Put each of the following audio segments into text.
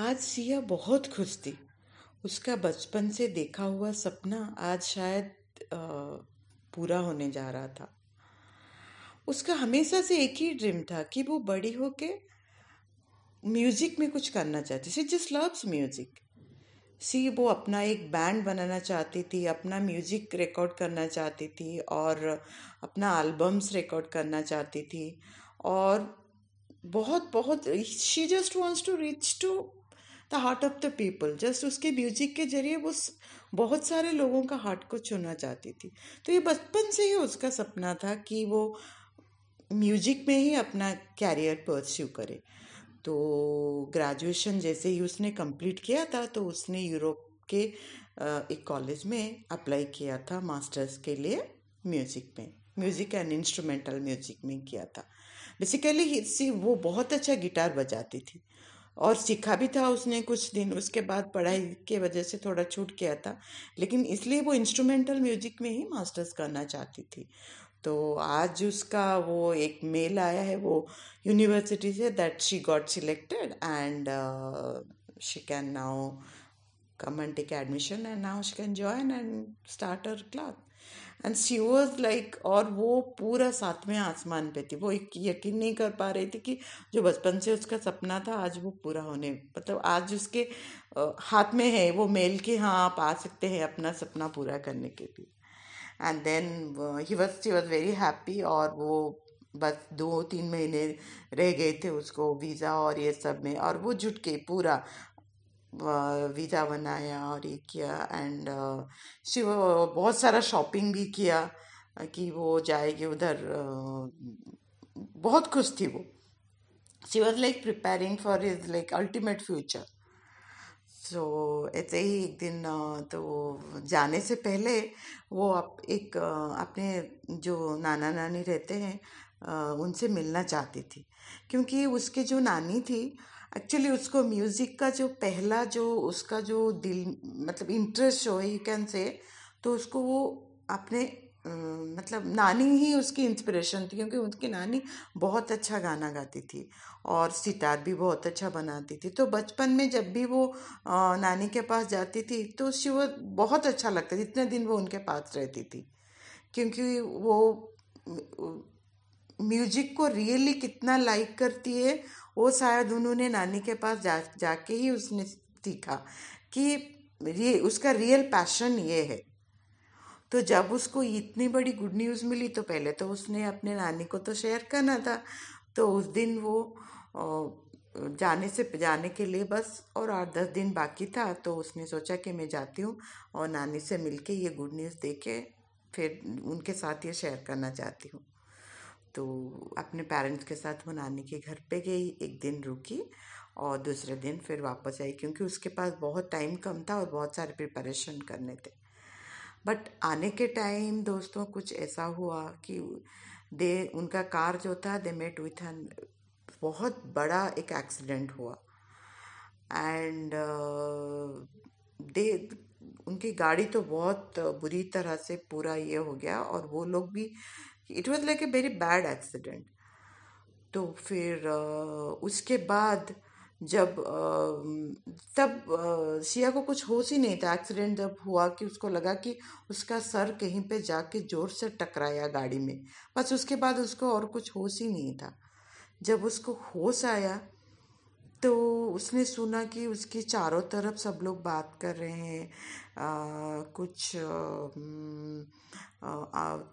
आज सिया बहुत खुश थी। उसका बचपन से देखा हुआ सपना आज शायद पूरा होने जा रहा था। उसका हमेशा से एक ही ड्रीम था कि वो बड़ी होके म्यूज़िक में कुछ करना चाहती। She just loves music she वो अपना एक बैंड बनाना चाहती थी, अपना म्यूज़िक रिकॉर्ड करना चाहती थी और अपना एल्बम्स रिकॉर्ड करना चाहती थी। और बहुत बहुत she just wants to reach to the heart of the people just उसके म्यूज़िक के ज़रिए वो बहुत सारे लोगों का हार्ट को छूना चाहती थी। तो ये बचपन से ही उसका सपना था कि वो म्यूज़िक में ही अपना कैरियर परस्यू करे। तो ग्रेजुएशन जैसे ही उसने कंप्लीट किया था तो उसने यूरोप के एक कॉलेज में अप्लाई किया था मास्टर्स के लिए म्यूज़िक में। म्यूज़िक एंड इंस्ट्रूमेंटल म्यूज़िक में किया था। बेसिकली सी वो बहुत अच्छा गिटार बजाती थी। और सीखा भी था उसने कुछ दिन। उसके बाद पढ़ाई के वजह से थोड़ा छूट गया था। लेकिन इसलिए वो इंस्ट्रूमेंटल म्यूज़िक में ही मास्टर्स करना चाहती थी। तो आज उसका वो एक मेल आया है वो यूनिवर्सिटी से that she got selected and she can now come and take admission and now she can join and her class and she was like और वो पूरा सातवें आसमान पे थी। वो यकीन नहीं कर पा रही थी कि जो बचपन से उसका सपना था, आज वो पूरा होने मतलब आज उसके हाथ में है वो मेल के हाँ आप आ सकते हैं अपना सपना पूरा करने के लिए। And then he was she was very happy और वो बस दो तीन महीने रह गए थे उसको वीज़ा और ये सब में। और वो जुट के पूरा वीज़ा बनाया और ये किया एंड शिव बहुत सारा शॉपिंग भी किया कि वो जाएगी उधर बहुत खुश थी वो। She was like preparing for his like ultimate future so ऐसे ही एक दिन तो जाने से पहले वो आप एक अपने जो नाना नानी रहते हैं उनसे मिलना चाहती थी। क्योंकि उसके जो नानी थी एक्चुअली उसको म्यूज़िक का जो पहला जो उसका जो दिल मतलब इंटरेस्ट हो यू कैन से तो उसको वो अपने मतलब नानी ही उसकी इंस्पिरेशन थी, क्योंकि उसकी नानी बहुत अच्छा गाना गाती थी और सितार भी बहुत अच्छा बनाती थी। तो बचपन में जब भी वो नानी के पास जाती थी तो उससे वो बहुत अच्छा लगता था इतने दिन वो उनके पास रहती थी। क्योंकि वो म्यूज़िक को रियली कितना लाइक करती है, वो शायद उन्होंने नानी के पास जा, जाके ही उसने सीखा कि ये उसका रियल पैशन ये है। तो जब उसको इतनी बड़ी गुड न्यूज़ मिली तो पहले तो उसने अपने नानी को तो शेयर करना था। तो उस दिन वो जाने से, जाने के लिए बस और आठ दस दिन बाकी था तो उसने सोचा कि मैं जाती हूँ और नानी से मिलके ये गुड न्यूज़ दे के फिर उनके साथ ये शेयर करना चाहती हूँ। तो अपने पेरेंट्स के साथ वो नानी के घर पे गई, एक दिन रुकी और दूसरे दिन फिर वापस आई क्योंकि उसके पास बहुत टाइम कम था और बहुत सारे प्रिपरेशन करने थे। बट आने के टाइम दोस्तों कुछ ऐसा हुआ कि दे, उनका कार जो था दे मेट विथ एन बहुत बड़ा एक एक्सीडेंट हुआ। एंड दे, उनकी गाड़ी तो बहुत बुरी तरह से पूरा ये हो गया और वो लोग भी it was like a very bad accident तो फिर उसके बाद जब तब सिया को कुछ होश ही नहीं था। एक्सीडेंट जब हुआ कि उसको लगा कि उसका सर कहीं पे जाके ज़ोर से टकराया गाड़ी में। बस उसके बाद उसको और कुछ होश ही नहीं था। जब उसको होश आया तो उसने सुना कि उसके चारों तरफ़ सब लोग बात कर रहे हैं। आ, कुछ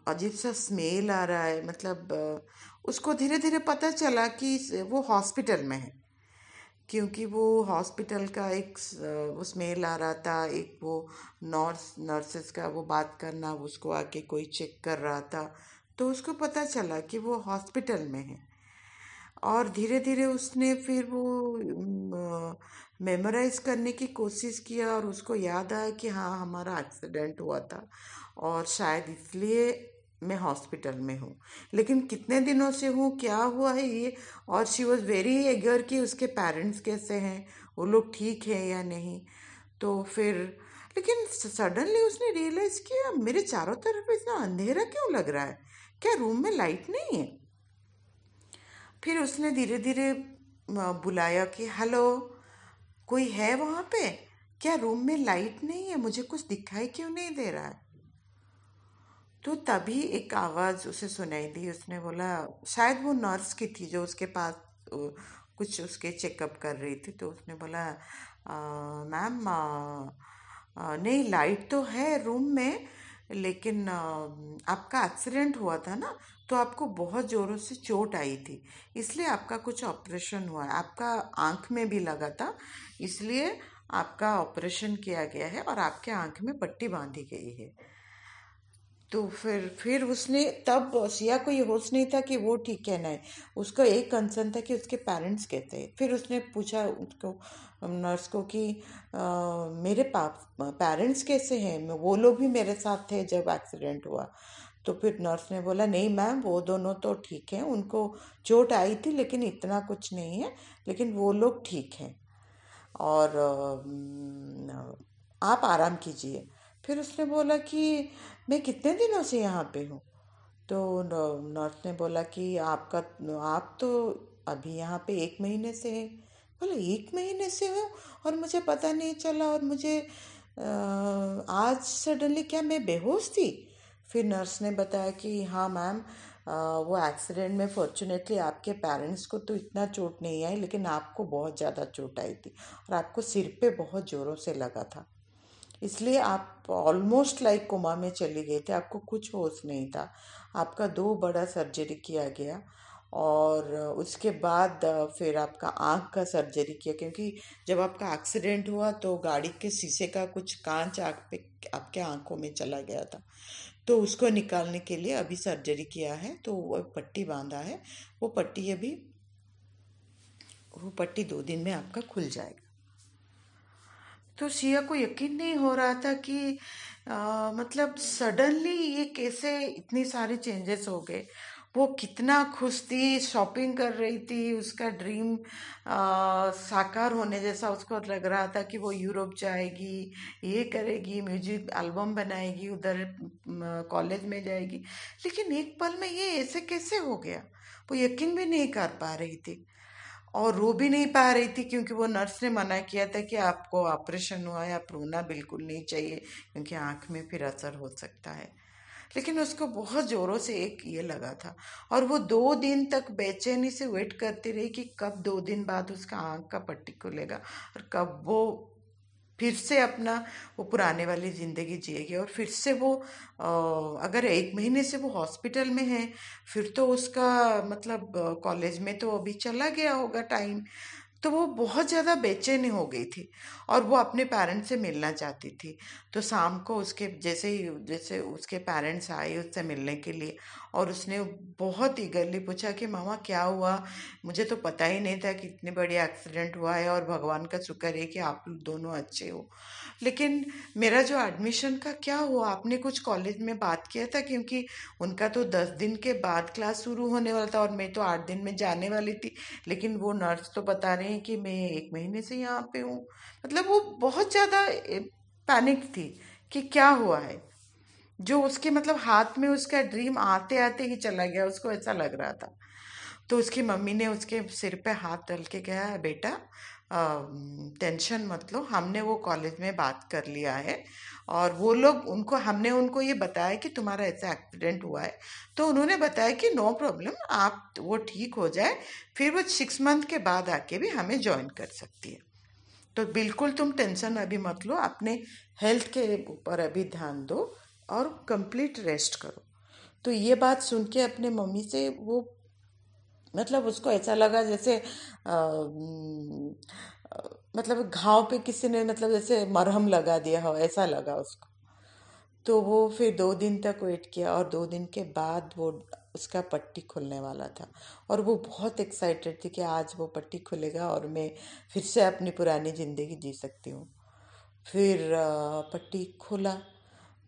अजीब सा स्मेल आ रहा है। मतलब उसको धीरे धीरे पता चला कि वो हॉस्पिटल में है। क्योंकि वो हॉस्पिटल का एक वो स्मेल आ रहा था। एक वो नर्स नर्सेस का वो बात करना उसको आके कोई चेक कर रहा था। तो उसको पता चला कि वो हॉस्पिटल में है। और धीरे धीरे उसने फिर वो मेमोराइज करने की कोशिश किया और उसको याद आया कि हाँ हमारा एक्सीडेंट हुआ था और शायद इसलिए मैं हॉस्पिटल में हूँ। लेकिन कितने दिनों से हूँ, क्या हुआ है ये? और शी वॉज़ वेरी एगर कि उसके पेरेंट्स कैसे हैं? वो लोग ठीक हैं या नहीं? तो फिर, लेकिन सडनली उसने रियलाइज़ किया, मेरे चारों तरफ़ इतना अंधेरा क्यों लग रहा है? क्या रूम में लाइट नहीं है? फिर उसने धीरे धीरे बुलाया कि, हेलो, कोई है वहाँ पे? क्या रूम में लाइट नहीं है? मुझे कुछ दिखाई क्यों नहीं दे रहा है? तो तभी एक आवाज़ उसे सुनाई दी। उसने बोला, शायद वो नर्स की थी जो उसके पास कुछ उसके चेकअप कर रही थी। तो उसने बोला मैम नहीं, लाइट तो है रूम में लेकिन आपका एक्सीडेंट हुआ था ना तो आपको बहुत ज़ोरों से चोट आई थी। इसलिए आपका कुछ ऑपरेशन हुआ। है आपका आँख में भी लगा था, इसलिए आपका ऑपरेशन किया गया है और आपके आँख में पट्टी बांधी गई है। तो फिर फिर उसने तब सिया को ये होश नहीं था कि वो ठीक कहना है। उसको एक कंसर्न था कि उसके पेरेंट्स कहते हैं। फिर उसने पूछा उसको नर्स को कि आ, मेरे पाप पेरेंट्स कैसे हैं? वो लोग भी मेरे साथ थे जब एक्सीडेंट हुआ। तो फिर नर्स ने बोला नहीं मैम वो दोनों तो ठीक हैं। उनको चोट आई थी लेकिन इतना कुछ नहीं है लेकिन वो लोग ठीक हैं। और आप आराम कीजिए। फिर उसने बोला कि, मैं कितने दिनों से यहाँ पे हूँ? तो नर्स ने बोला कि, आपका, आप तो अभी यहाँ पे एक महीने से हैं। बोला, एक महीने से हो? और मुझे पता नहीं चला और मुझे आज सडनली क्या मैं बेहोश थी? फिर नर्स ने बताया कि हाँ मैम वो एक्सीडेंट में फॉर्चुनेटली आपके पेरेंट्स को तो इतना चोट नहीं आई, लेकिन आपको बहुत ज़्यादा चोट आई थी और आपको सिर पे बहुत ज़ोरों से लगा था। इसलिए आप ऑलमोस्ट लाइक कोमा में चले गए थे, आपको कुछ होश नहीं था। आपका दो बड़ा सर्जरी किया गया और उसके बाद फिर आपका आँख का सर्जरी किया, क्योंकि जब आपका एक्सीडेंट हुआ तो गाड़ी के शीशे का कुछ कांच आँख पे, आपके आँखों में चला गया था। तो उसको निकालने के लिए अभी सर्जरी किया है तो वो पट्टी बांधा है, वो पट्टी अभी, वो पट्टी दो दिन में आपका खुल जाएगा। तो सिया को यकीन नहीं हो रहा था कि आ, मतलब सडनली ये कैसे इतनी सारी चेंजेस हो गए। वो कितना खुश थी शॉपिंग कर रही थी उसका ड्रीम साकार होने जैसा उसको लग रहा था कि वो यूरोप जाएगी ये करेगी म्यूज़िक एल्बम बनाएगी उधर कॉलेज में जाएगी। लेकिन एक पल में ये ऐसे कैसे हो गया? वो यकीन भी नहीं कर पा रही थी। और रो भी नहीं पा रही थी क्योंकि वो नर्स ने मना किया था कि आपको ऑपरेशन हुआ है आप रोना बिल्कुल नहीं चाहिए क्योंकि आँख में फिर असर हो सकता है। लेकिन उसको बहुत ज़ोरों से एक ये लगा था और वो दो दिन तक बेचैनी से वेट करती रही कि कब दो दिन बाद उसका आँख का पट्टी खुलेगा और कब वो फिर से अपना वो पुराने वाली ज़िंदगी जिएगी। और फिर से वो अगर एक महीने से वो हॉस्पिटल में है, फिर तो उसका मतलब कॉलेज में तो अभी चला गया होगा टाइम। तो वो बहुत ज़्यादा बेचैनी हो गई थी और वो अपने पेरेंट्स से मिलना चाहती थी। तो शाम को उसके, जैसे ही, जैसे उसके पेरेंट्स आए उससे मिलने के लिए और उसने बहुत ईगरली पूछा कि, मामा, क्या हुआ? मुझे तो पता ही नहीं था कि इतनी बड़ी एक्सीडेंट हुआ है और भगवान का शुक्र है कि आप दोनों अच्छे हो। लेकिन मेरा जो एडमिशन का क्या हुआ? आपने कुछ कॉलेज में बात किया था? क्योंकि उनका तो दस दिन के बाद क्लास शुरू होने वाला था और मैं तो आठ दिन में जाने वाली थी। लेकिन वो नर्स तो बता रहे हैं कि मैं एक महीने से यहाँ पे हूँ। मतलब वो बहुत ज़्यादा पैनिक थी कि क्या हुआ है? जो उसके मतलब हाथ में उसका ड्रीम आते आते ही चला गया, उसको ऐसा लग रहा था। तो उसकी मम्मी ने उसके सिर पे हाथ डल के कहा, बेटा टेंशन मत लो, हमने वो कॉलेज में बात कर लिया है और वो लोग उनको, हमने उनको ये बताया कि तुम्हारा ऐसा एक्सीडेंट हुआ है। तो उन्होंने बताया कि नो प्रॉब्लम आप वो ठीक हो जाए, फिर वो सिक्स मंथ के बाद आके भी हमें ज्वाइन कर सकती है। तो बिल्कुल तुम टेंशन अभी मत लो, अपने हेल्थ के ऊपर अभी ध्यान दो। और कंप्लीट रेस्ट करो। तो ये बात सुन के अपने मम्मी से वो मतलब उसको ऐसा लगा जैसे आ, मतलब घाव पे किसी ने मतलब जैसे मरहम लगा दिया हो ऐसा लगा उसको। तो वो फिर दो दिन तक वेट किया और दो दिन के बाद वो उसका पट्टी खुलने वाला था। और वो बहुत एक्साइटेड थी कि आज वो पट्टी खुलेगा और मैं फिर से अपनी पुरानी ज़िंदगी जी सकती हूँ। फिर पट्टी खुला।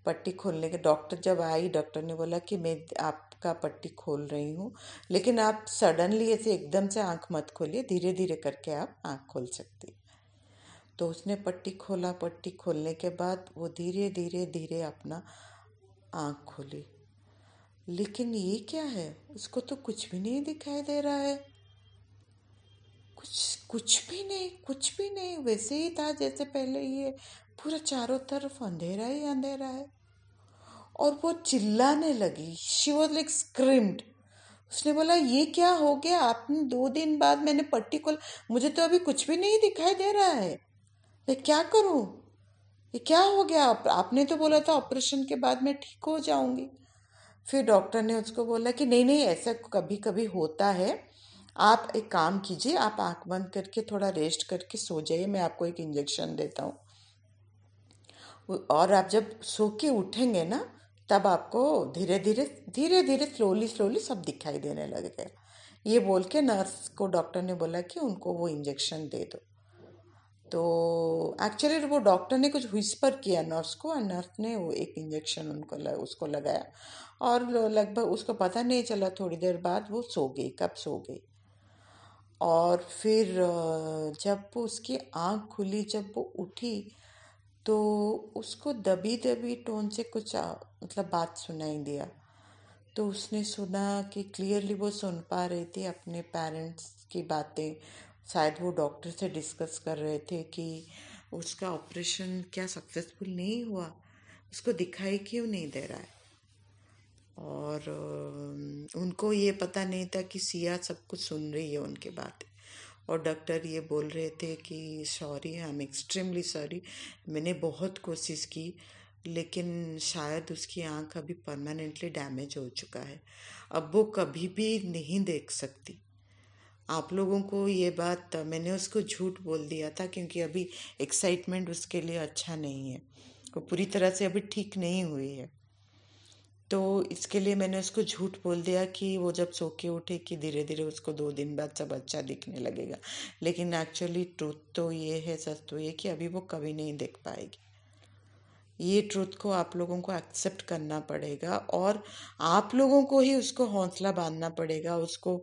पट्टी खोलने के, डॉक्टर जब आई, डॉक्टर ने बोला कि मैं आपका पट्टी खोल रही हूँ, लेकिन आप सडनली ऐसे एकदम से आँख मत खोलिए धीरे धीरे करके आप आँख खोल सकती तो उसने पट्टी खोला, पट्टी खोलने के बाद वो धीरे धीरे धीरे अपना आँख खोली। लेकिन ये क्या है? उसको तो कुछ भी नहीं दिखाई दे रहा है। कुछ कुछ भी नहीं कुछ भी नहीं वैसे ही था जैसे पहले ये पूरा चारों तरफ़ अंधेरा ही अंधेरा है। और वो चिल्लाने लगी। शी वॉज़ लाइक स्क्रिम्ड उसने बोला ये क्या हो गया? आपने दो दिन बाद मैंने पट्टी खोल मुझे तो अभी कुछ भी नहीं दिखाई दे रहा है। मैं क्या करूँ? ये क्या हो गया? आप, आपने तो बोला था ऑपरेशन के बाद मैं ठीक हो जाऊँगी। फिर डॉक्टर ने उसको बोला कि नहीं नहीं ऐसा कभी कभी होता है। आप एक काम कीजिए आप आँख बंद करके थोड़ा रेस्ट करके सो जाइए मैं आपको एक इंजेक्शन देता हूँ। और आप जब सो के उठेंगे ना तब आपको धीरे धीरे धीरे धीरे स्लोली स्लोली सब दिखाई देने लगेगा। ये बोल के नर्स को डॉक्टर ने बोला कि उनको वो इंजेक्शन दे दो। तो एक्चुअली वो डॉक्टर ने कुछ विस्पर किया नर्स को और नर्स ने वो एक इंजेक्शन उनको लग, उसको लगाया। और लगभग उसको पता नहीं चला थोड़ी देर बाद वो सो गई कब सो गई। और फिर जब उसकी आँख खुली, जब वो उठी तो उसको दबी दबी टोन से कुछ मतलब बात सुनाई दिया। तो उसने सुना कि क्लियरली वो सुन पा रही थी अपने पेरेंट्स की बातें। शायद वो डॉक्टर से डिस्कस कर रहे थे कि उसका ऑपरेशन क्या सक्सेसफुल नहीं हुआ। उसको दिखाई क्यों नहीं दे रहा है? और उनको ये पता नहीं था कि सिया सब कुछ सुन रही है उनके बात। और डॉक्टर ये बोल रहे थे कि sorry, I am extremely sorry, मैंने बहुत कोशिश की, लेकिन शायद उसकी आँख अभी परमानेंटली डैमेज हो चुका है। अब वो कभी भी नहीं देख सकती। आप लोगों को ये बात, मैंने उसको झूठ बोल दिया था क्योंकि अभी एक्साइटमेंट उसके लिए अच्छा नहीं है। वो पूरी तरह से अभी ठीक नहीं हुई है। तो इसके लिए मैंने उसको झूठ बोल दिया कि वो जब सो के उठे कि धीरे धीरे उसको दो दिन बाद सब अच्छा दिखने लगेगा। लेकिन एक्चुअली ट्रूथ तो ये है, सच तो ये कि अभी वो कभी नहीं देख पाएगी। ये ट्रूथ को आप लोगों को एक्सेप्ट करना पड़ेगा और आप लोगों को ही उसको हौसला बांधना पड़ेगा, उसको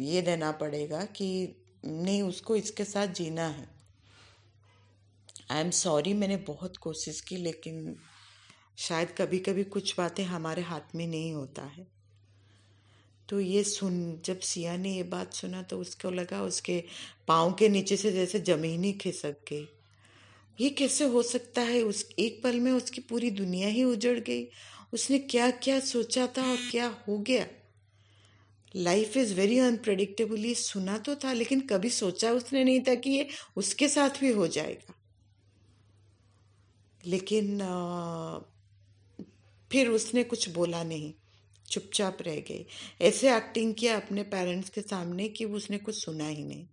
ये देना पड़ेगा कि नहीं, उसको इसके साथ जीना है। आई एम सॉरी मैंने बहुत कोशिश की, लेकिन शायद कभी कभी कुछ बातें हमारे हाथ में नहीं होता है। तो ये सुन जब सिया ने ये बात सुना तो उसको लगा उसके पाँव के नीचे से जैसे ज़मीन ही खिसक गई। ये कैसे हो सकता है? उस एक पल में उसकी पूरी दुनिया ही उजड़ गई। उसने क्या क्या सोचा था और क्या हो गया? लाइफ इज़ वेरी अनप्रडिक्टेबल ये सुना तो था लेकिन कभी सोचा उसने नहीं था कि ये उसके साथ भी हो जाएगा। लेकिन आ, फिर उसने कुछ बोला नहीं। चुपचाप रह गई। ऐसे एक्टिंग किया अपने पेरेंट्स के सामने कि उसने कुछ सुना ही नहीं।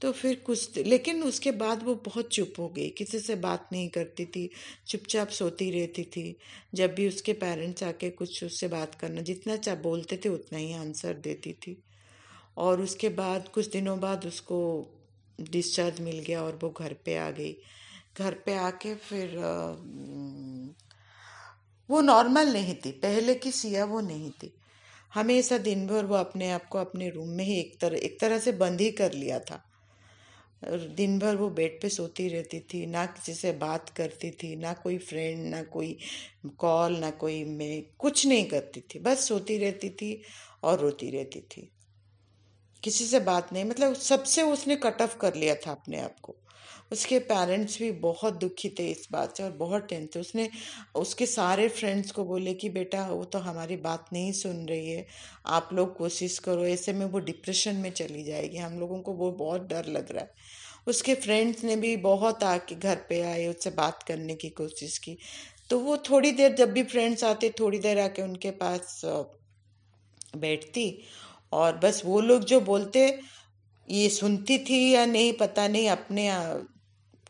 तो फिर कुछ लेकिन उसके बाद वो बहुत चुप हो गई। किसी से बात नहीं करती थी, चुपचाप सोती रहती थी। जब भी उसके पेरेंट्स आके कुछ उससे बात करना, जितना चाह बोलते थे उतना ही आंसर देती थी। और उसके बाद, कुछ दिनों बाद उसको डिस्चार्ज मिल गया और वो घर पे आ गई। घर पे आके फिर वो नॉर्मल नहीं थी। पहले की सिया वो नहीं थी। हमेशा दिन भर वो अपने आप को अपने रूम में ही एक तरह एक तरह से बंद ही कर लिया था। दिन भर वो बेड पे सोती रहती थी, ना किसी से बात करती थी, ना कोई फ्रेंड ना कोई कॉल ना कोई मैं कुछ नहीं करती थी। बस सोती रहती थी और रोती रहती थी। किसी से बात नहीं मतलब सबसे उसने कट ऑफ़ कर लिया था अपने आप को। उसके पेरेंट्स भी बहुत दुखी थे इस बात से और बहुत टेंस थे। उसने उसके सारे फ्रेंड्स को बोले कि, बेटा, वो तो हमारी बात नहीं सुन रही है। आप लोग कोशिश करो, ऐसे में वो डिप्रेशन में चली जाएगी। हम लोगों को वो बहुत डर लग रहा है। उसके फ्रेंड्स ने भी बहुत आके घर पे आए उससे बात करने की कोशिश की। तो वो थोड़ी देर जब भी फ्रेंड्स आते, थोड़ी देर आके उनके पास बैठती और बस वो लोग जो बोलते, ये सुनती थी या नहीं, पता नहीं, अपने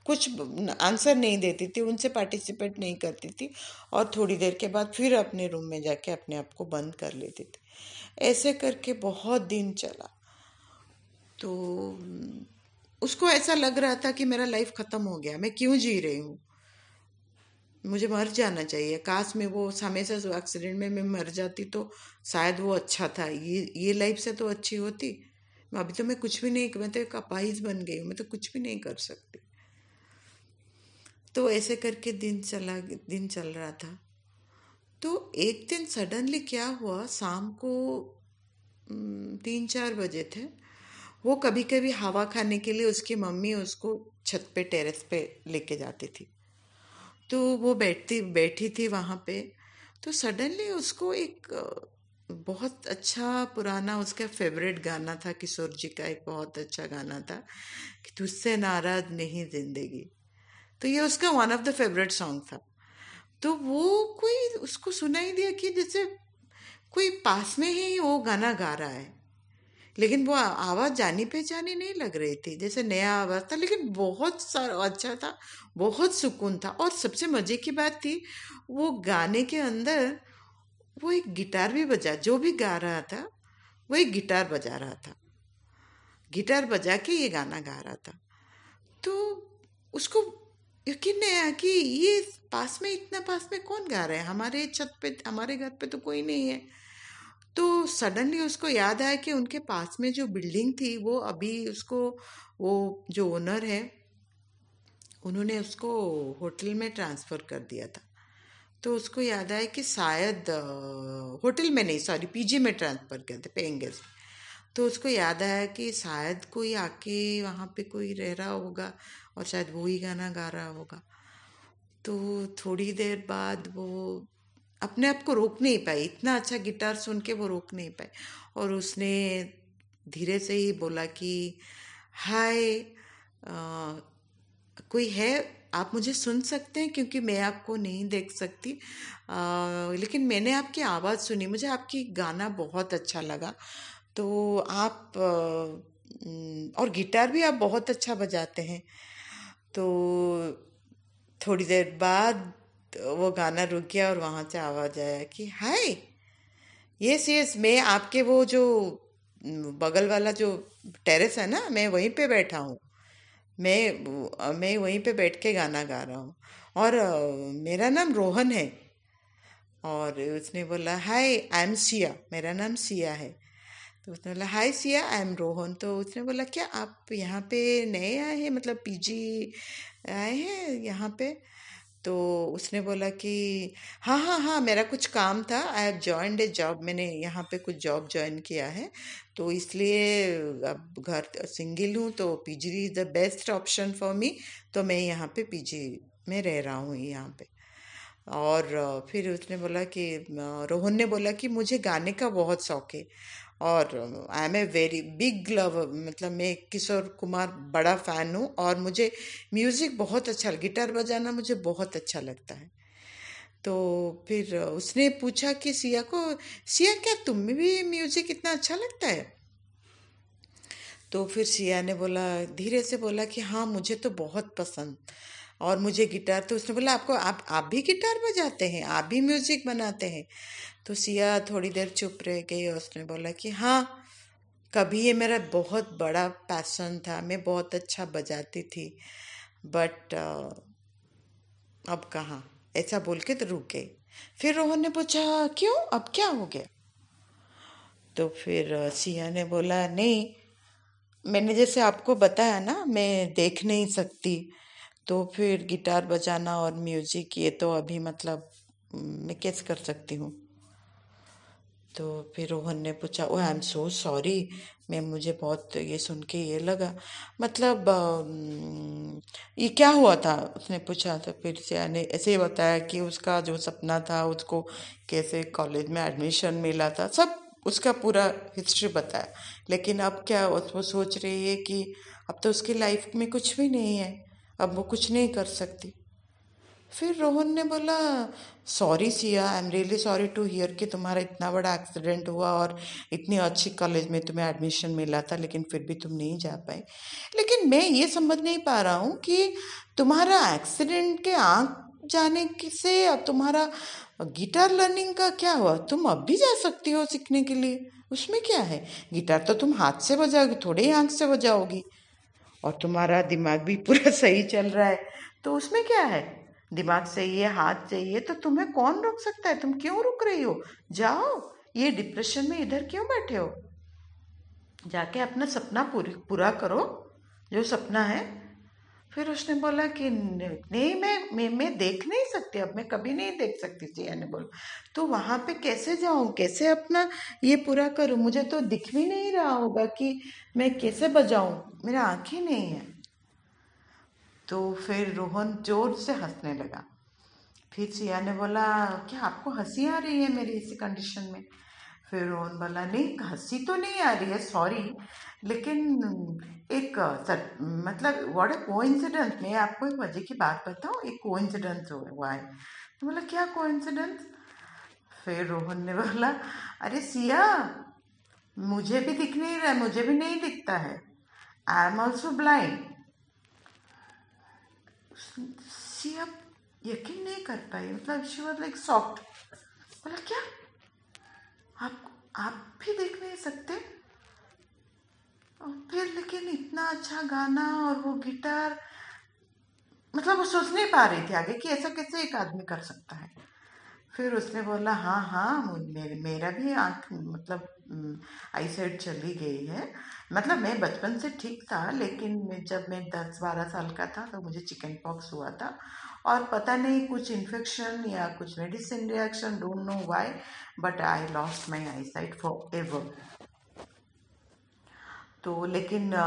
कुछ आंसर नहीं देती थी, उनसे पार्टिसिपेट नहीं करती थी और थोड़ी देर के बाद फिर अपने रूम में जाके अपने आप को बंद कर लेती थी। ऐसे करके बहुत दिन चला। तो उसको ऐसा लग रहा था कि मेरा लाइफ ख़त्म हो गया, मैं क्यों जी रही हूँ? मुझे मर जाना चाहिए। काश में वो हमेशा एक्सीडेंट में मैं मर जाती तो शायद वो अच्छा था। ये ये लाइफ से तो अच्छी होती। अभी तो मैं कुछ भी नहीं, मैं तो एक अपाइज बन गई हूँ, मैं तो कुछ भी नहीं कर सकती। तो ऐसे करके दिन चला, दिन चल रहा था। तो एक दिन सडनली क्या हुआ, शाम को तीन चार बजे थे। वो कभी कभी हवा खाने के लिए उसकी मम्मी उसको छत पे, टेरेस पे लेके जाती थी। तो वो बैठती, बैठी थी वहाँ पे। तो सडनली उसको एक, बहुत अच्छा पुराना उसका फेवरेट गाना था, किशोर जी का एक बहुत अच्छा गाना था कि तुझसे नाराज़ नहीं ज़िंदगी। तो ये उसका one of the favourite song था। तो वो कोई उसको सुनाई दिया कि जैसे कोई पास में ही वो गाना गा रहा है। लेकिन वो आवाज़ जानी पहचानी नहीं लग रही थी, जैसे नया आवाज़ था, लेकिन बहुत सारा अच्छा था, बहुत सुकून था। और सबसे मज़े की बात थी, वो गाने के अंदर वो एक गिटार भी बजा, जो भी गा रहा था, वो एक गिटार बजा रहा था। गिटार बजा के ये गाना गा रहा था। तो उसको यकीन नहीं आया कि ये पास में, इतना पास में कौन गा रहा है? हमारे छत पे, हमारे घर पे तो कोई नहीं है। तो सडनली उसको याद आया कि उनके पास में जो बिल्डिंग थी, वो अभी उसको, वो जो ओनर है, उन्होंने उसको होटल में ट्रांसफ़र कर दिया था। तो उसको याद आया कि शायद होटल में नहीं, सॉरी, पीजी में ट्रांसफ़र थे, पेइंग गेस्ट। तो उसको याद आया कि शायद कोई आके वहाँ पे कोई रह रहा होगा और शायद वो ही गाना गा रहा होगा। तो थोड़ी देर बाद वो अपने आप को रोक नहीं पाई। इतना अच्छा गिटार सुन के वो रोक नहीं पाई और उसने धीरे से ही बोला कि हाय कोई है? आप मुझे सुन सकते हैं क्योंकि मैं आपको नहीं देख सकती। आ, लेकिन मैंने आपकी आवाज़ सुनी। मुझे आपकी गाना बहुत अच्छा लगा। तो आप और गिटार भी आप बहुत अच्छा बजाते हैं। तो थोड़ी देर बाद वो गाना रुक गया और वहाँ से आवाज़ आया कि, हाय यस यस मैं आपके वो जो बगल वाला जो टेरेस है ना, मैं वहीं पे बैठा हूँ। मैं मैं वहीं पे बैठ के गाना गा रहा हूँ। और मेरा नाम रोहन है। और उसने बोला, हाय, आई एम सिया। मेरा नाम सिया है। तो उसने बोला, hi Siya I am Rohan. तो उसने बोला, क्या आप यहाँ पे नए आए हैं? मतलब पीजी आए हैं यहाँ पे? तो उसने बोला कि हाँ हाँ हाँ मेरा कुछ काम था। I have joined a job मैंने यहाँ पे कुछ जॉब ज्वाइन किया है। तो इसलिए अब घर सिंगल हूँ तो PG is the best option for me तो मैं यहाँ पे पीजी में रह रहा हूँ यहाँ पे। और फिर उसने बोला कि रोहन ने बोला कि, मुझे गाने का बहुत शौक है। और I am a very big love मतलब मैं किशोर कुमार बड़ा फ़ैन हूँ और मुझे म्यूज़िक बहुत अच्छा गिटार बजाना मुझे बहुत अच्छा लगता है। तो फिर उसने पूछा कि सिया को, सिया क्या तुम्हें भी म्यूज़िक इतना अच्छा लगता है? तो फिर सिया ने बोला, धीरे से बोला कि हाँ मुझे तो बहुत पसंद। और मुझे गिटार तो उसने बोला, आपको, आप आप भी गिटार बजाते हैं, आप भी म्यूज़िक बनाते हैं। तो सिया थोड़ी देर चुप रह गई और उसने बोला कि हाँ कभी ये मेरा बहुत बड़ा पैसन था, मैं बहुत अच्छा बजाती थी बट अब कहाँ? ऐसा बोल के तो रुक गई। फिर रोहन ने पूछा, क्यों? अब क्या हो गया? तो फिर सिया ने बोला, नहीं, मैंने जैसे आपको बताया ना, मैं देख नहीं सकती। तो फिर गिटार बजाना और म्यूज़िक ये तो अभी मतलब मैं कैसे कर सकती हूँ? तो फिर रोहन ने पूछा oh I am so sorry मैं, मुझे बहुत ये सुन के ये लगा। मतलब ये क्या हुआ था? उसने पूछा तो फिर से ने ऐसे ही बताया कि उसका जो सपना था, उसको कैसे कॉलेज में एडमिशन मिला था, सब उसका पूरा हिस्ट्री बताया। लेकिन अब क्या वो सोच रही है कि अब तो उसकी लाइफ में कुछ भी नहीं है। अब वो कुछ नहीं कर सकती। फिर रोहन ने बोला sorry Siya I am really sorry to hear कि तुम्हारा इतना बड़ा एक्सीडेंट हुआ और इतनी अच्छी कॉलेज में तुम्हें एडमिशन मिला था, लेकिन फिर भी तुम नहीं जा पाए। लेकिन मैं ये समझ नहीं पा रहा हूँ कि तुम्हारा एक्सीडेंट के आँख जाने से अब तुम्हारा गिटार लर्निंग का क्या हुआ? तुम अब भी जा सकती हो सीखने के लिए। उसमें क्या है? गिटार तो तुम हाथ से बजाओगी, थोड़े ही आँख से बजाओगी। और तुम्हारा दिमाग भी पूरा सही चल रहा है। तो उसमें क्या है? दिमाग है हाथ चाहिए तो तुम्हें कौन रोक सकता है? तुम क्यों रुक रही हो? जाओ, ये डिप्रेशन में इधर क्यों बैठे हो? जाके अपना सपना पूरी, पूरा करो, जो सपना है। फिर उसने बोला कि, नहीं, मैं मैं मैं देख नहीं सकती, अब मैं कभी नहीं देख सकती। सिया ने बोला तो वहाँ पे कैसे जाऊँ? कैसे अपना ये पूरा करूँ? मुझे तो दिख भी नहीं रहा होगा कि मैं कैसे बजाऊँ? मेरा आँख नहीं है। तो फिर रोहन ज़ोर से हंसने लगा। फिर सिया ने बोला, क्या आपको हँसी आ रही है मेरी इसी कंडीशन में? फिर रोहन बोला, नहीं, हँसी तो नहीं आ रही है सॉरी लेकिन एक, सर मतलब व्हाट ए कोइंसिडेंस मैं आपको एक मज़े की बात बताऊँ, एक कोइंसिडेंस हुआ है। तो बोला, क्या कोइंसिडेंस फिर रोहन ने बोला, अरे सिया, मुझे भी दिख नहीं रहा मुझे भी नहीं दिखता है। I am also blind Siya यकीन नहीं कर पाई मतलब शी वॉज़ लाइक सॉफ्ट बोला, क्या? आप आप भी देख नहीं सकते? फिर लेकिन इतना अच्छा गाना और वो गिटार मतलब वो सोच नहीं पा रही थी आगे कि ऐसा कैसे एक आदमी कर सकता है। फिर उसने बोला हाँ हाँ मेरे, मेरा भी आँख मतलब आई साइड चली गई है मतलब मैं बचपन से ठीक था लेकिन जब मैं दस बारह साल का था तो मुझे चिकन पॉक्स हुआ था। और पता नहीं कुछ इन्फेक्शन या कुछ medicine reaction don't know why but I lost my eyesight forever तो लेकिन आ,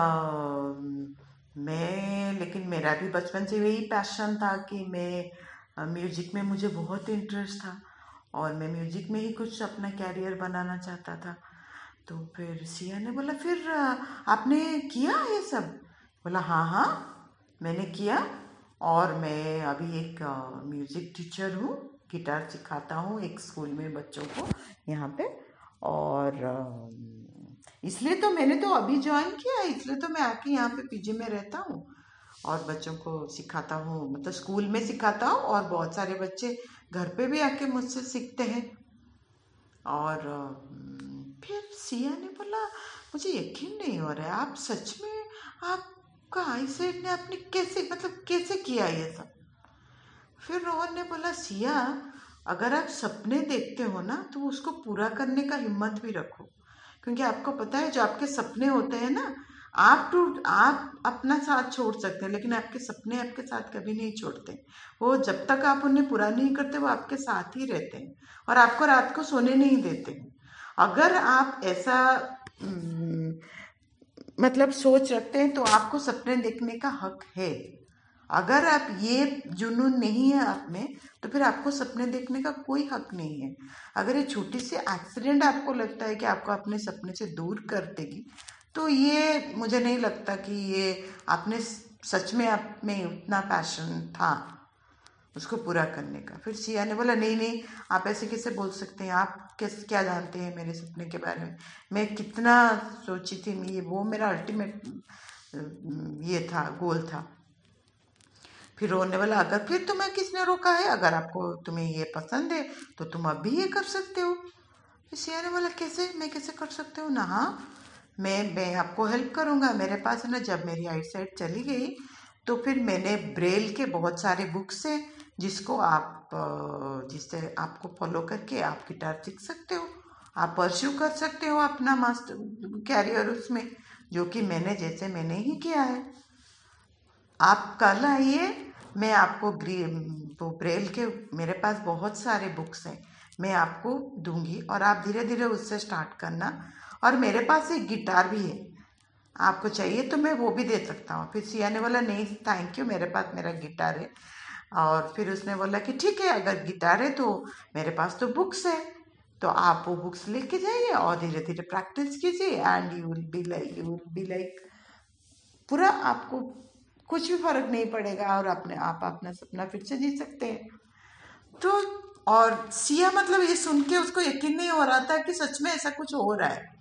मैं लेकिन मेरा भी बचपन से यही पैशन था कि मैं म्यूज़िक में मुझे बहुत इंटरेस्ट था। और मैं म्यूज़िक में ही कुछ अपना कैरियर बनाना चाहता था। तो फिर सिया ने बोला, फिर आपने किया ये सब? बोला हाँ हाँ मैंने किया और मैं अभी एक म्यूज़िक टीचर हूँ, गिटार सिखाता हूँ एक स्कूल में बच्चों को यहाँ पे और इसलिए तो मैंने तो अभी ज्वाइन किया है इसलिए तो मैं आके यहाँ पे पीजी में रहता हूँ और बच्चों को सिखाता हूँ मतलब स्कूल में सिखाता हूँ और बहुत सारे बच्चे घर पे भी आके मुझसे सीखते हैं और फिर सिया ने बोला, मुझे यकीन नहीं हो रहा है, आप सच में आपका आई सेट ने आपने कैसे मतलब कैसे किया ये सब? फिर रोहन ने बोला, सिया, अगर आप सपने देखते हो ना तो उसको पूरा करने का हिम्मत भी रखो। क्योंकि आपको पता है, जो आपके सपने होते हैं ना, आप टूट आप अपना साथ छोड़ सकते हैं, लेकिन आपके सपने आपके साथ कभी नहीं छोड़ते। वो जब तक आप उन्हें पूरा नहीं करते, वो आपके साथ ही रहते हैं और आपको रात को सोने नहीं देते। अगर आप ऐसा मतलब सोच रखते हैं तो आपको सपने देखने का हक है। अगर आप ये जुनून नहीं है आप में तो फिर आपको सपने देखने का कोई हक नहीं है। अगर ये छोटी सी एक्सीडेंट आपको लगता है कि आपको अपने सपने से दूर कर देगी तो ये मुझे नहीं लगता कि ये आपने सच में आप में उतना पैशन था। उसको पूरा करने का। फिर सिया ने बोला, नहीं नहीं, आप ऐसे कैसे बोल सकते हैं? आप कैसे, क्या जानते हैं मेरे सपने के बारे में? मैं कितना सोची थी ये, वो मेरा अल्टीमेट ये था गोल था। फिर रोने वाला, अगर, फिर तुम्हें किसने रोका है? अगर आपको तुम्हें ये पसंद है तो तुम अब भी ये कर सकते हो। सिया ने बोला, कैसे? मैं कैसे कर सकती हूँ? ना हाँ मैं मैं आपको हेल्प करूँगा। मेरे पास ना, जब मेरी आइट साइड चली गई तो फिर मैंने ब्रेल के बहुत सारे बुक्स हैं जिसको आप जिससे आपको फॉलो करके आप गिटार सीख सकते हो। आप परस्यू कर सकते हो अपना मास्टर कैरियर उसमें, जो कि मैंने जैसे मैंने ही किया है। आप कल आइए, मैं आपको ग्री वो ब्रेल के, मेरे पास बहुत सारे बुक्स हैं। मैं आपको दूँगी और आप धीरे धीरे उससे स्टार्ट करना। और मेरे पास एक गिटार भी है। आपको चाहिए तो मैं वो भी दे सकता हूँ। फिर सिया ने बोला नहीं थैंक यू मेरे पास मेरा गिटार है। और फिर उसने बोला कि ठीक है, अगर गिटार है तो मेरे पास तो बुक्स है। तो आप वो बुक्स लेके जाइए और धीरे धीरे प्रैक्टिस कीजिए and you will be like you will be like पूरा आपको कुछ भी फ़र्क नहीं पड़ेगा और अपने, आप अपना सपना फिर से जी सकते हैं। तो और सिया मतलब ये सुन के उसको यकीन नहीं हो रहा था कि सच में ऐसा कुछ हो रहा है।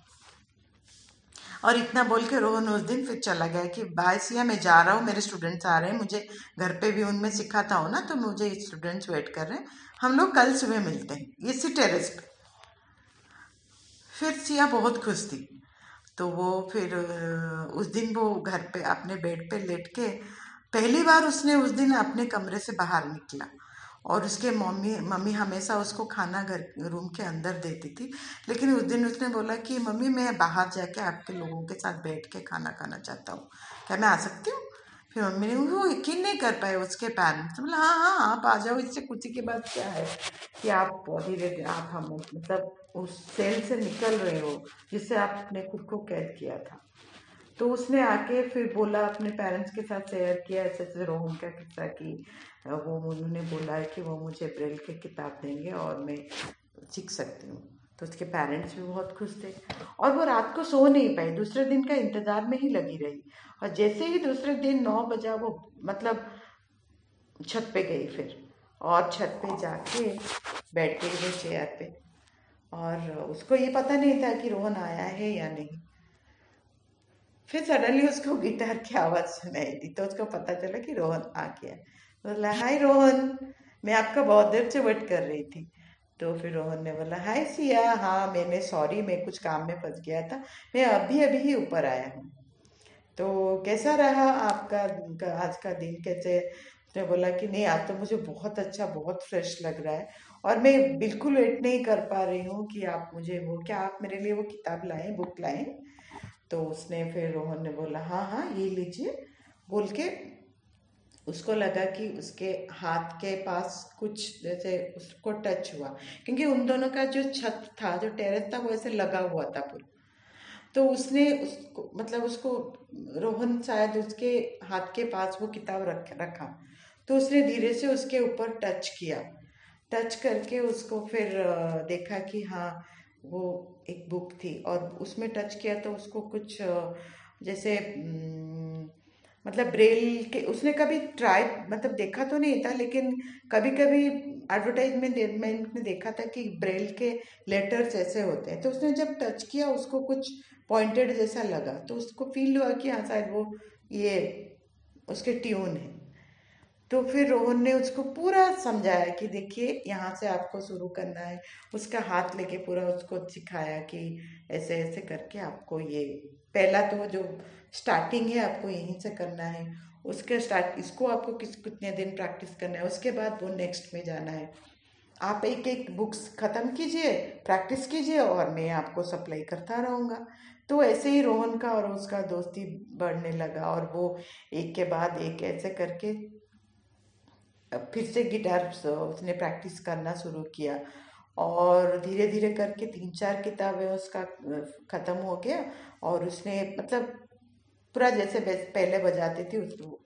और इतना बोल के रोहन उस दिन फिर चला गया कि बाय सिया, मैं जा रहा हूँ, मेरे स्टूडेंट्स आ रहे हैं, मुझे घर पे भी उनमें सिखाता हूँ ना तो मुझे स्टूडेंट्स वेट कर रहे हैं। हम लोग कल सुबह मिलते हैं इसी टेरेस पे। फिर सिया बहुत खुश थी तो वो फिर उस दिन वो घर पे, अपने बेड पे लेट के, पहली बार उसने उस दिन अपने कमरे से बाहर निकला। और उसके मम्मी मम्मी हमेशा उसको खाना घर, रूम के अंदर देती थी। लेकिन उस दिन उसने बोला कि, मम्मी, मैं बाहर जाके आपके लोगों के साथ बैठ के खाना खाना चाहता हूँ। क्या मैं आ सकती हूँ? फिर मम्मी ने, वो यकीन नहीं कर पाए उसके पेरेंट्स तो बोला हाँ हाँ आप आ जाओ, इससे कुछ के बाद क्या है कि आप धीरे धीरे आप हम मतलब उस सेल से निकल रहे हो, जिससे आपने खुद को कैद किया था। तो उसने आके फिर बोला, अपने पेरेंट्स के साथ शेयर किया ऐसे ऐसे रोहन का किस्सा कि वो उन्होंने बोला कि वो मुझे ब्रेल की किताब देंगे और मैं सीख सकती हूँ। तो उसके पेरेंट्स भी बहुत खुश थे और वो रात को सो नहीं पाई, दूसरे दिन का इंतज़ार में ही लगी रही। और जैसे ही दूसरे दिन नौ बजा वो मतलब छत पे गई फिर और छत पे जाके बैठ गई वो चेयर पे और उसको ये पता नहीं था कि रोहन आया है या नहीं। फिर सडनली उसको गिटार की आवाज़ सुनाई दी तो उसको पता चला कि रोहन आ गया। बोला, हाय रोहन, मैं आपका बहुत देर से वेट कर रही थी। तो फिर रोहन ने बोला, हाय सिया हाँ मैंने सॉरी मैं कुछ काम में फंस गया था, मैं अभी अभी ही ऊपर आया हूँ। तो कैसा रहा आपका आज का दिन कैसे? उसने बोला कि नहीं, आज तो मुझे बहुत अच्छा बहुत फ्रेश लग रहा है और मैं बिल्कुल वेट नहीं कर पा रही हूँ कि आप मुझे वो, क्या आप मेरे लिए वो किताब लाएँ बुक लाएँ? तो उसने फिर रोहन ने बोला हाँ हाँ ये लीजिए। बोल के उसको लगा कि उसके हाथ के पास कुछ जैसे उसको टच हुआ, क्योंकि उन दोनों का जो छत था, जो टेरेस था, वो ऐसे लगा हुआ था पूरा। तो उसने उसको मतलब उसको रोहन शायद उसके हाथ के पास वो किताब रख, रखा। तो उसने धीरे से उसके ऊपर टच किया। टच करके उसको फिर देखा कि हाँ वो एक बुक थी और उसमें टच किया तो उसको कुछ जैसे मतलब ब्रेल के, उसने कभी ट्राई मतलब देखा तो नहीं था, लेकिन कभी कभी एडवर्टाइजमेंट में देखा था कि ब्रेल के लेटर्स ऐसे होते हैं। तो उसने जब टच किया, उसको कुछ पॉइंटेड जैसा लगा तो उसको फील हुआ कि हाँ शायद वो ये, उसके ट्यून है। तो फिर रोहन ने उसको पूरा समझाया कि देखिए, यहाँ से आपको शुरू करना है। उसका हाथ लेके पूरा उसको सिखाया कि ऐसे ऐसे करके आपको ये पहला तो जो स्टार्टिंग है, आपको यहीं से करना है। उसके स्टार्ट इसको आपको किस, कितने दिन प्रैक्टिस करना है, उसके बाद वो नेक्स्ट में जाना है। आप एक एक बुक्स ख़त्म कीजिए प्रैक्टिस कीजिए और मैं आपको सप्लाई करता रहूँगा। तो ऐसे ही रोहन का और उसका दोस्ती बढ़ने लगा और वो एक के बाद एक ऐसे करके फिर से गिटार उसने प्रैक्टिस करना शुरू किया। और धीरे धीरे करके तीन चार किताबें उसका ख़त्म हो गया और उसने मतलब पूरा जैसे पहले बजाती थी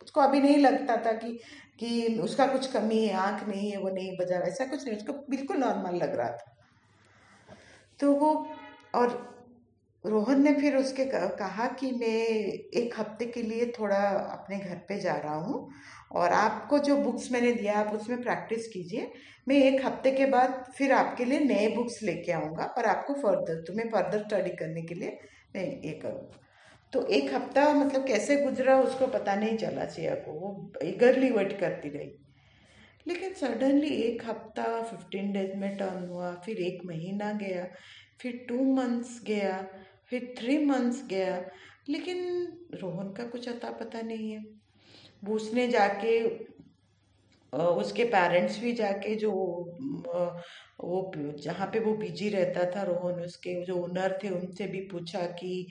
उसको अभी नहीं लगता था कि कि उसका कुछ कमी है, आँख नहीं है, वो नहीं बजा ऐसा कुछ नहीं, उसको बिल्कुल नॉर्मल लग रहा था। तो वो, और रोहन ने फिर उसके कहा कि मैं एक हफ़्ते के लिए थोड़ा अपने घर पे जा रहा हूँ और आपको जो बुक्स मैंने दिया आप उसमें प्रैक्टिस कीजिए। मैं एक हफ़्ते के बाद फिर आपके लिए नए बुक्स लेके आऊँगा और आपको फर्दर, तुम्हें फर्दर स्टडी करने के लिए मैं ये करूँगा। तो एक हफ़्ता मतलब कैसे गुजरा उसको पता नहीं चला सिया को वो इगरली वेट करती रही। लेकिन सडनली एक हफ़्ता फिफ्टीन डेज़ में टर्न हुआ, फिर एक महीना गया, फिर टू मंथ्स गया फिर थ्री मंथ्स गया। लेकिन रोहन का कुछ अता पता नहीं है। उसने जाके उसके पेरेंट्स भी जाके जो वो जहाँ पे वो बिज़ी रहता था रोहन उसके जो ओनर थे उनसे भी पूछा कि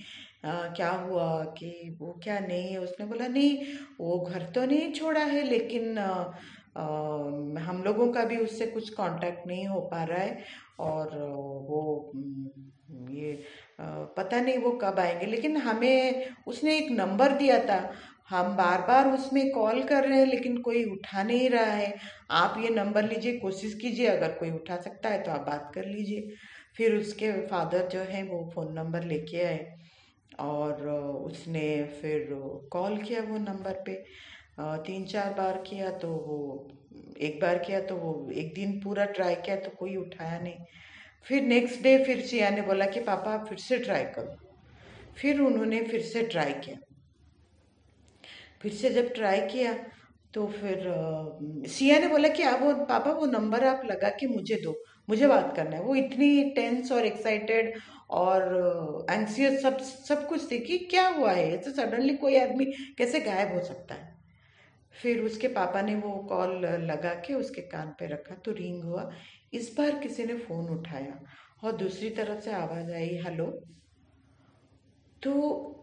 आ, क्या हुआ कि वो क्या नहीं है? उसने बोला नहीं वो घर तो नहीं छोड़ा है लेकिन आ, आ, हम लोगों का भी उससे कुछ कांटेक्ट नहीं हो पा रहा है। और वो ये पता नहीं वो कब आएँगे, लेकिन हमें उसने एक नंबर दिया था। हम बार बार उसमें कॉल कर रहे हैं, लेकिन कोई उठा नहीं रहा है। आप ये नंबर लीजिए, कोशिश कीजिए, अगर कोई उठा सकता है तो आप बात कर लीजिए। फिर उसके फादर जो है, वो फ़ोन नंबर लेके आए और उसने फिर कॉल किया वो नंबर पे। तीन चार बार किया तो वो, एक बार किया तो वो एक दिन पूरा ट्राई किया तो कोई उठाया नहीं। फिर नेक्स्ट डे फिर सिया ने बोला कि, पापा, आप फिर से ट्राई करो। फिर उन्होंने फिर से ट्राई किया। फिर से जब ट्राई किया तो फिर सिया ने बोला कि, आप वो, पापा, वो नंबर आप लगा के मुझे दो। मुझे बात करना है। वो इतनी टेंस और एक्साइटेड और एंसियस सब सब कुछ थी कि क्या हुआ है? ऐसे सडनली कोई आदमी कैसे गायब हो सकता है? फिर उसके पापा ने वो कॉल लगा के उसके कान पे रखा तो रिंग हुआ। इस बार किसी ने फ़ोन उठाया और दूसरी तरफ़ से आवाज़ आई, हेलो। तो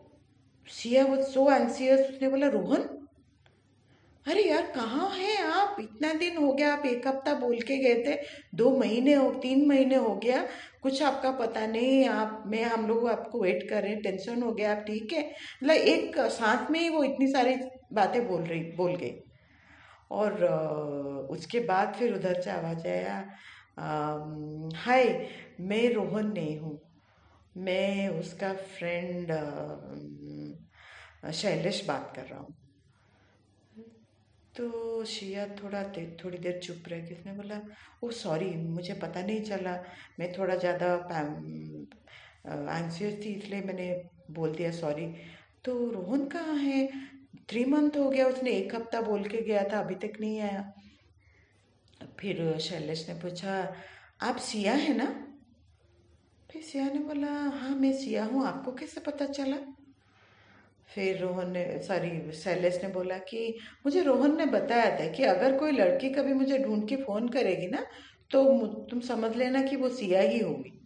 सिया वो सो एंसियस उसने बोला, रोहन? अरे यार, कहाँ हैं आप? इतना दिन हो गया, आप एक हफ़्ता बोल के गए थे। दो महीने हो, तीन महीने हो गया। कुछ आपका पता नहीं, आप, मैं, हम लोग आपको वेट कर रहे हैं, टेंशन हो गया, आप ठीक है? मतलब एक साथ में ही वो इतनी सारी बातें बोल रही, बोल गई। और उसके बाद फिर उधर से आवाज़ आया हाय, मैं रोहन नहीं हूँ। मैं उसका फ्रेंड शैलेश बात कर रहा हूँ। तो शिया थोड़ा देर थोड़ी देर चुप रह गई उसने बोला, ओ सॉरी मुझे पता नहीं चला। मैं थोड़ा ज़्यादा एंसियस थी, इसलिए मैंने बोल दिया सॉरी तो रोहन कहाँ है? थ्री मंथ हो गया, उसने एक हफ़्ता बोल के गया था, अभी तक नहीं आया। फिर शैलेश ने पूछा, आप सिया है ना? फिर सिया ने बोला हाँ मैं सिया हूँ, आपको कैसे पता चला? फिर रोहन ने सॉरी शैलेश ने बोला कि, मुझे रोहन ने बताया था कि अगर कोई लड़की कभी मुझे ढूंढ के फ़ोन करेगी ना तो तुम समझ लेना कि वो सिया ही होगी।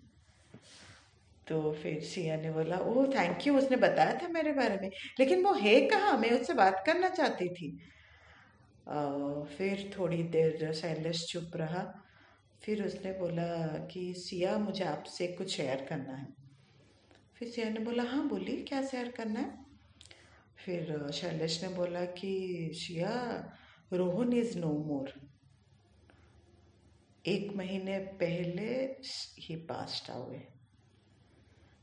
तो फिर सिया ने बोला ओह थैंक यू उसने बताया था मेरे बारे में। लेकिन वो है कहाँ? मैं उससे बात करना चाहती थी। आ, फिर थोड़ी देर शैलेश चुप रहा। फिर उसने बोला कि सिया मुझे आपसे कुछ शेयर करना है। फिर सिया ने बोला हाँ बोली क्या शेयर करना है? फिर शैलेश ने बोला कि Siya Rohan is no more एक महीने पहले ही पास्ट आवे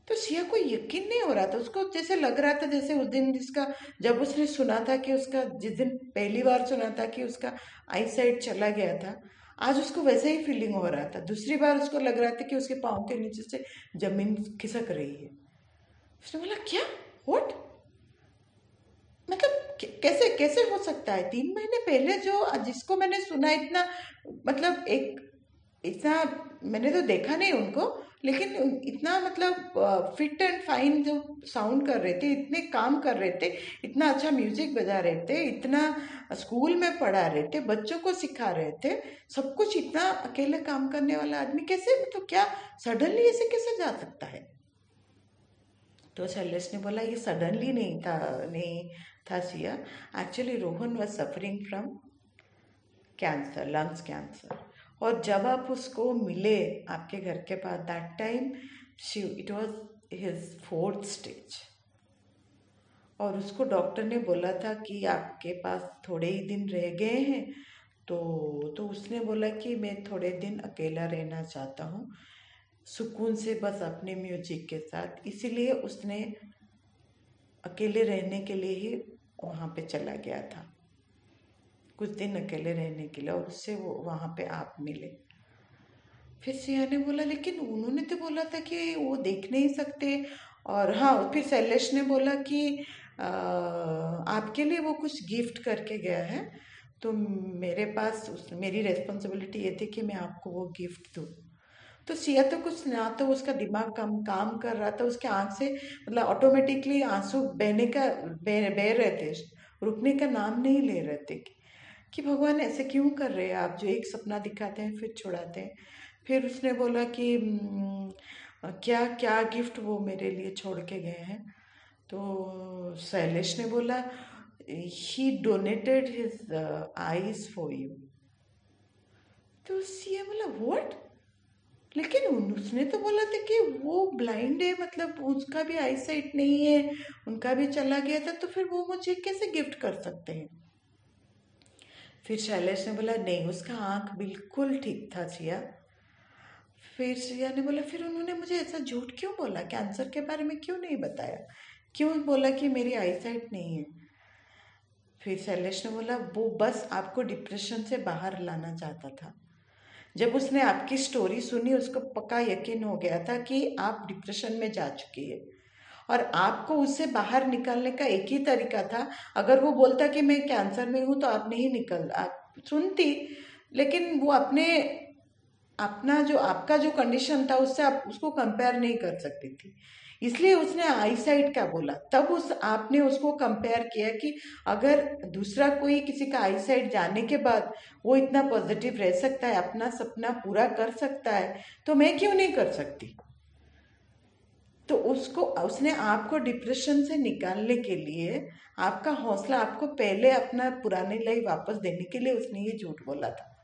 तो सिया को यकीन नहीं हो रहा था, उसको जैसे लग रहा था जैसे उस दिन जिसका, जब उसने सुना था कि उसका, जिस दिन पहली बार सुना था कि उसका आई साइड चला गया था, आज उसको वैसे ही फीलिंग हो रहा था। दूसरी बार उसको लग रहा था कि उसके पाँव के नीचे से ज़मीन खिसक रही है। उसने बोला, क्या? व्हाट मतलब कैसे कैसे हो सकता है? तीन महीने पहले जो, जिसको मैंने सुना इतना मतलब एक इतना मैंने तो देखा नहीं उनको, लेकिन इतना मतलब फिट एंड फाइन जो साउंड कर रहे थे, इतने काम कर रहे थे, इतना अच्छा म्यूज़िक बजा रहे थे, इतना स्कूल में पढ़ा रहे थे, बच्चों को सिखा रहे थे, सब कुछ इतना अकेले काम करने वाला आदमी कैसे मतलब क्या सडनली ऐसे कैसे जा सकता है? तो शैलेश ने बोला, ये सडनली नहीं था नहीं था Siya. Actually Rohan was suffering from cancer lungs cancer और जब आप उसको मिले आपके घर के पास that time she it was his fourth stage और उसको डॉक्टर ने बोला था कि आपके पास थोड़े ही दिन रह गए हैं तो तो उसने बोला कि मैं थोड़े दिन अकेला रहना चाहता हूँ। सुकून से बस अपने म्यूज़िक के साथ। इसीलिए उसने अकेले रहने के लिए ही वहाँ पे चला गया था। कुछ दिन अकेले रहने के लिए और उससे वो वहाँ पे आप मिले। फिर सिया ने बोला लेकिन उन्होंने तो बोला था कि वो देख नहीं सकते। और हाँ फिर शैलेश ने बोला कि आ, आपके लिए वो कुछ गिफ्ट करके गया है। तो मेरे पास उस मेरी रेस्पॉन्सिबिलिटी ये थी कि मैं आपको वो गिफ्ट दूँ। तो सिया तो कुछ ना तो उसका दिमाग कम काम कर रहा था। उसके आँख से मतलब ऑटोमेटिकली आँसू बहने का बह बह रहे थे रुकने का नाम नहीं ले रहे थे। कि भगवान ऐसे क्यों कर रहे हैं? आप जो एक सपना दिखाते हैं, फिर छुड़ाते हैं। फिर उसने बोला कि क्या क्या गिफ्ट वो मेरे लिए छोड़ के गए हैं? तो शैलेश ने बोला he donated his eyes for you तो सिया बोला व्हाट लेकिन उसने तो बोला था कि वो ब्लाइंड है मतलब उसका भी आई साइट नहीं है, उनका भी चला गया था तो फिर वो मुझे कैसे गिफ्ट कर सकते हैं? फिर शैलेश ने बोला, नहीं, उसका आँख बिल्कुल ठीक था सिया। फिर सिया ने बोला, फिर उन्होंने मुझे ऐसा झूठ क्यों बोला? कैंसर के बारे में क्यों नहीं बताया? क्यों बोला कि मेरी आई साइट नहीं है? फिर शैलेश ने बोला, वो बस आपको डिप्रेशन से बाहर लाना चाहता था। जब उसने आपकी स्टोरी सुनी, उसको पक्का यकीन हो गया था कि आप डिप्रेशन में जा चुकी है। और आपको उससे बाहर निकलने का एक ही तरीका था। अगर वो बोलता कि मैं कैंसर में हूँ तो आप नहीं निकल, आप सुनती, लेकिन वो अपने, अपना जो, आपका जो कंडीशन था, उससे आप उसको कंपेयर नहीं कर सकती थी। इसलिए उसने आई साइट का बोला। तब उस, आपने उसको कंपेयर किया कि अगर दूसरा कोई किसी का आई साइट जाने के बाद वो इतना पॉजिटिव रह सकता है, अपना सपना पूरा कर सकता है तो मैं क्यों नहीं कर सकती? तो उसको, उसने आपको डिप्रेशन से निकालने के लिए, आपका हौसला आपको पहले अपना पुराने लाइफ वापस देने के लिए उसने ये झूठ बोला था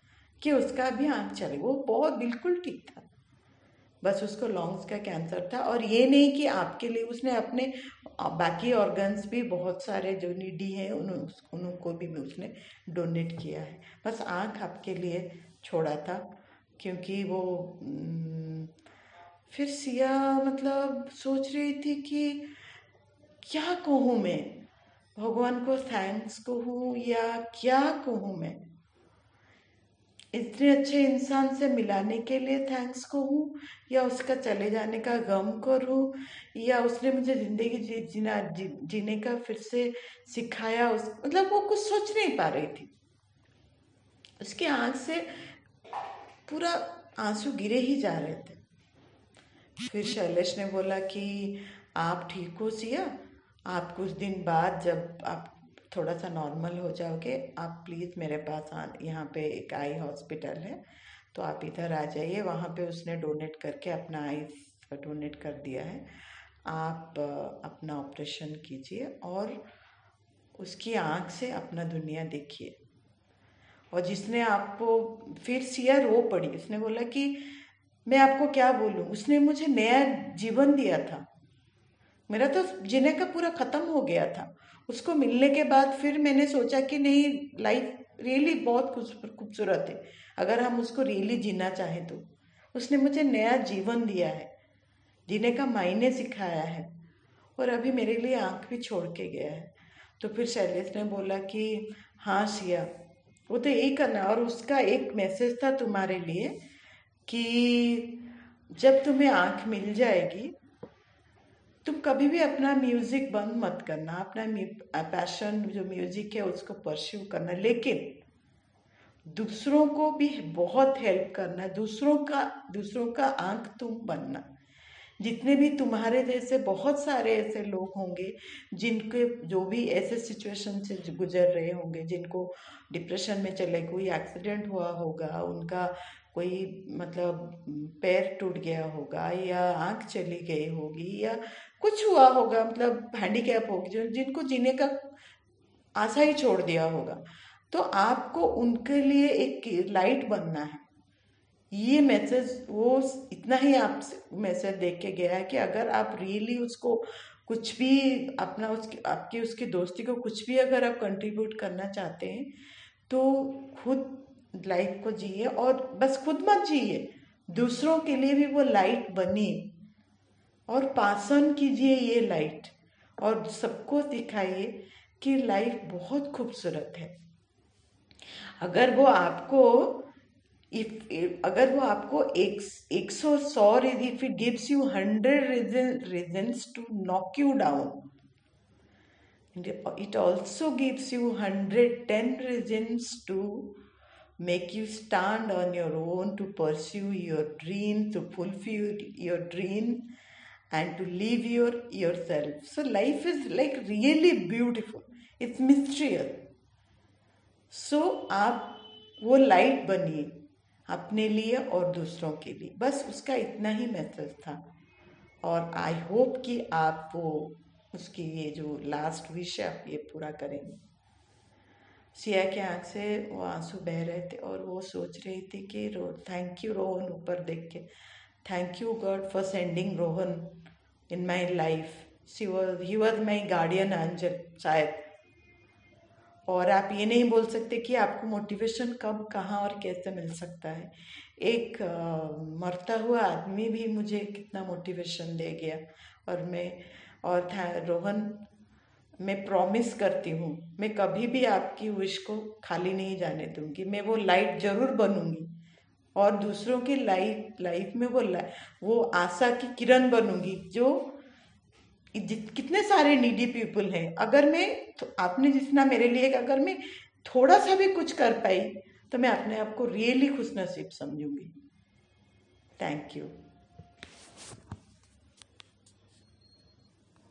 कि उसका आँख चले वो बहुत बिल्कुल ठीक था। बस उसको लॉन्ग्स का कैंसर था और ये नहीं कि आपके लिए, उसने अपने बाकी ऑर्गन्स भी बहुत सारे जो नीडी हैं, उन उनको भी उसने डोनेट किया है। बस आँख आपके लिए छोड़ा था, क्योंकि वो फिर सिया मतलब सोच रही थी कि क्या कहूँ मैं? भगवान को थैंक्स कहूँ या क्या कहूँ मैं? इतने अच्छे इंसान से मिलाने के लिए थैंक्स कहूँ या उसका चले जाने का गम करूँ या उसने मुझे ज़िंदगी जी, जीना जी, जीने का फिर से सिखाया उस मतलब वो कुछ सोच नहीं पा रही थी। उसकी आँख से पूरा आँसू गिरे ही जा रहे थे। फिर शैलेश ने बोला कि आप ठीक हो सिया? आप कुछ दिन बाद जब आप थोड़ा सा नॉर्मल हो जाओगे, आप प्लीज़ मेरे पास आ यहाँ पे एक आई हॉस्पिटल है तो आप इधर आ जाइए। वहाँ पे उसने डोनेट करके अपना आई डोनेट कर दिया है। आप अपना ऑपरेशन कीजिए और उसकी आँख से अपना दुनिया देखिए। और जिसने आपको, फिर सिया रो पड़ी। उसने बोला कि मैं आपको क्या बोलूँ? उसने मुझे नया जीवन दिया था। मेरा तो जीने का पूरा ख़त्म हो गया था। उसको मिलने के बाद फिर मैंने सोचा कि नहीं लाइफ रियली बहुत खूबसूरत है। अगर हम उसको रियली जीना चाहें तो। उसने मुझे नया जीवन दिया है। जीने का मायने सिखाया है। और अभी मेरे लिए आँख भी छोड़ के गया है। तो फिर शैलेश ने बोला कि हाँ सिया, वो तो यही करना और उसका एक मैसेज था तुम्हारे लिए। कि जब तुम्हें आँख मिल जाएगी, तुम कभी भी अपना म्यूज़िक बंद मत करना, अपना पैशन जो म्यूज़िक है उसको परस्यू करना। लेकिन दूसरों को भी बहुत हेल्प करना, दूसरों का दूसरों का आँख तुम बनना। जितने भी तुम्हारे जैसे बहुत सारे ऐसे लोग होंगे, जिनके जो भी ऐसे सिचुएशन से गुजर रहे होंगे, जिनको डिप्रेशन में चले, कोई एक्सीडेंट हुआ होगा, उनका कोई मतलब पैर टूट गया होगा या आँख चली गई होगी या कुछ हुआ होगा मतलब हैंडीकैप होगी, जो जिनको जीने का आशा ही छोड़ दिया होगा। तो आपको उनके लिए एक लाइट बनना है। ये मैसेज वो इतना ही आप मैसेज देख के गया है कि अगर आप रियली उसको कुछ भी अपना उसकी, आपकी उसकी दोस्ती को कुछ भी अगर आप कंट्रीब्यूट करना चाहते हैं तो खुद लाइफ को जिए और बस खुद मत जिए। दूसरों के लिए भी वो लाइट बनी और पास ऑन कीजिए ये लाइट और सबको दिखाइए कि लाइफ बहुत खूबसूरत है। अगर वो आपको इफ़ अगर वो आपको एक एक सौ सौ if it gives you hundred reason reasons to knock you down it it also gives you 110 reasons to make you stand on your own to pursue your dream, to fulfill your dream, and to live your yourself. So life is like really beautiful. It's mysterious. So आप वो light बनिए अपने लिए और दूसरों के लिए बस उसका इतना ही मैसेज था और आई होप कि आप वो उसकी ये जो लास्ट विश है आप ये पूरा करेंगे सिया के आँख से वो आँसू बह रहे थे और वो सोच रही थी कि रो थैंक यू रोहन ऊपर देख के। Thank you God for sending Rohan in my life she was he was my guardian angel शायद। और आप ये नहीं बोल सकते कि आपको मोटिवेशन कब, कहाँ और कैसे मिल सकता है। एक मरता हुआ आदमी भी मुझे कितना मोटिवेशन दे गया। और मैं, और रोहन मैं प्रॉमिस करती हूँ, मैं कभी भी आपकी विश को खाली नहीं जाने दूँगी। मैं वो लाइट ज़रूर बनूँगी। और दूसरों की लाइफ लाइफ में वो वो आशा की किरण बनूँगी जो कितने सारे नीडी पीपल हैं। अगर मैं तो आपने जितना मेरे लिए, अगर मैं थोड़ा सा भी कुछ कर पाई तो मैं अपने आप को रियली खुश नसीब समझूँगी। Thank you